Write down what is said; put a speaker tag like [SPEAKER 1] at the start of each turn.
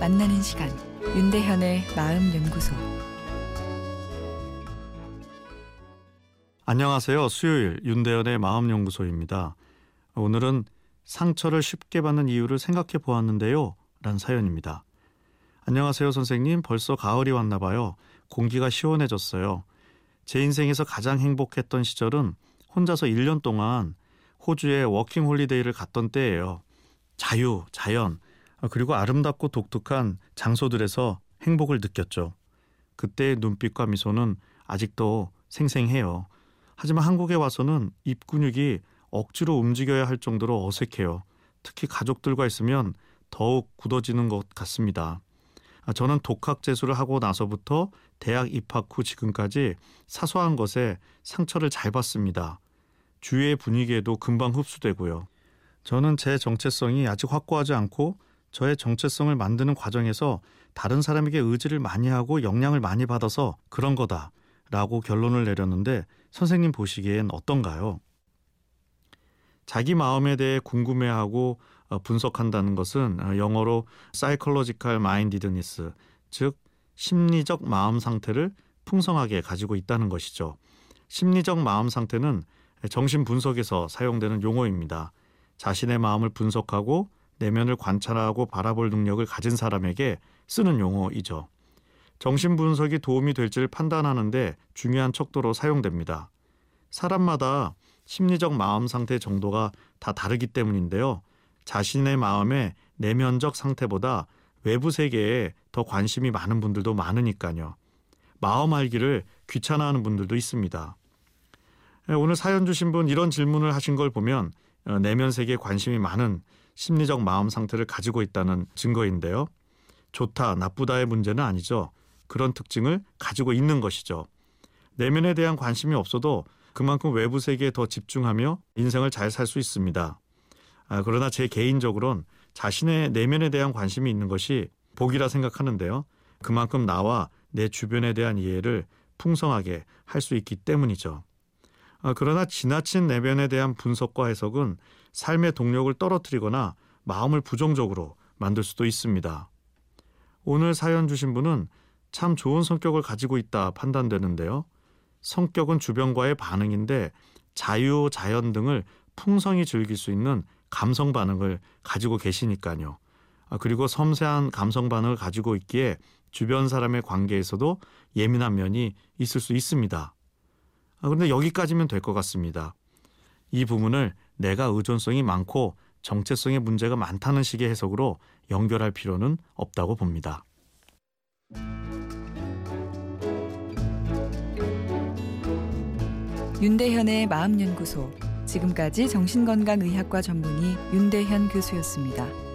[SPEAKER 1] 만나는 시간 윤대현의 마음 연구소
[SPEAKER 2] 안녕하세요. 수요일 윤대현의 마음 연구소입니다. 오늘은 상처를 쉽게 받는 이유를 생각해 보았는데요. 란 사연입니다. 안녕하세요, 선생님. 벌써 가을이 왔나 봐요. 공기가 시원해졌어요. 제 인생에서 가장 행복했던 시절은 혼자서 1년 동안 호주에 워킹 홀리데이를 갔던 때예요. 자유, 자연, 그리고 아름답고 독특한 장소들에서 행복을 느꼈죠. 그때의 눈빛과 미소는 아직도 생생해요. 하지만 한국에 와서는 입 근육이 억지로 움직여야 할 정도로 어색해요. 특히 가족들과 있으면 더욱 굳어지는 것 같습니다. 아, 저는 독학 재수를 하고 나서부터 대학 입학 후 지금까지 사소한 것에 상처를 잘 받습니다. 주위의 분위기에도 금방 흡수되고요. 저는 제 정체성이 아직 확고하지 않고 저의 정체성을 만드는 과정에서 다른 사람에게 의지를 많이 하고 영향을 많이 받아서 그런 거다 라고 결론을 내렸는데 선생님 보시기엔 어떤가요? 자기 마음에 대해 궁금해하고 어, 분석한다는 것은 어, 영어로 psychological mindedness, 즉 심리적 마음 상태를 풍성하게 가지고 있다는 것이죠. 심리적 마음 상태는 정신 분석에서 사용되는 용어입니다. 자신의 마음을 분석하고 내면을 관찰하고 바라볼 능력을 가진 사람에게 쓰는 용어이죠. 정신 분석이 도움이 될지를 판단하는데 중요한 척도로 사용됩니다. 사람마다 심리적 마음 상태 정도가 다 다르기 때문인데요. 자신의 마음의 내면적 상태보다 외부 세계에 더 관심이 많은 분들도 많으니까요. 마음 알기를 귀찮아하는 분들도 있습니다. 예, 오늘 사연 주신 분 이런 질문을 하신 걸 보면 어, 내면 세계에 관심이 많은 심리적 마음 상태를 가지고 있다는 증거인데요. 좋다, 나쁘다의 문제는 아니죠. 그런 특징을 가지고 있는 것이죠. 내면에 대한 관심이 없어도 그만큼 외부 세계에 더 집중하며 인생을 잘 살 수 있습니다. 아, 그러나 제 개인적으론 자신의 내면에 대한 관심이 있는 것이 복이라 생각하는데요. 그만큼 나와 내 주변에 대한 이해를 풍성하게 할 수 있기 때문이죠. 아, 그러나 지나친 내면에 대한 분석과 해석은 삶의 동력을 떨어뜨리거나 마음을 부정적으로 만들 수도 있습니다. 오늘 사연 주신 분은 참 좋은 성격을 가지고 있다 판단되는데요. 성격은 주변과의 반응인데 자유, 자연 등을 풍성히 즐길 수 있는 감성 반응을 가지고 계시니까요. 아, 그리고 섬세한 감성 반응을 가지고 있기에 주변 사람의 관계에서도 예민한 면이 있을 수 있습니다. 아, 그런데 여기까지면 될 것 같습니다. 이 부분을 내가 의존성이 많고 정체성의 문제가 많다는 식의 해석으로 연결할 필요는 없다고 봅니다.
[SPEAKER 1] 윤대현의 마음연구소 지금까지 정신건강의학과 전문의 윤대현 교수였습니다.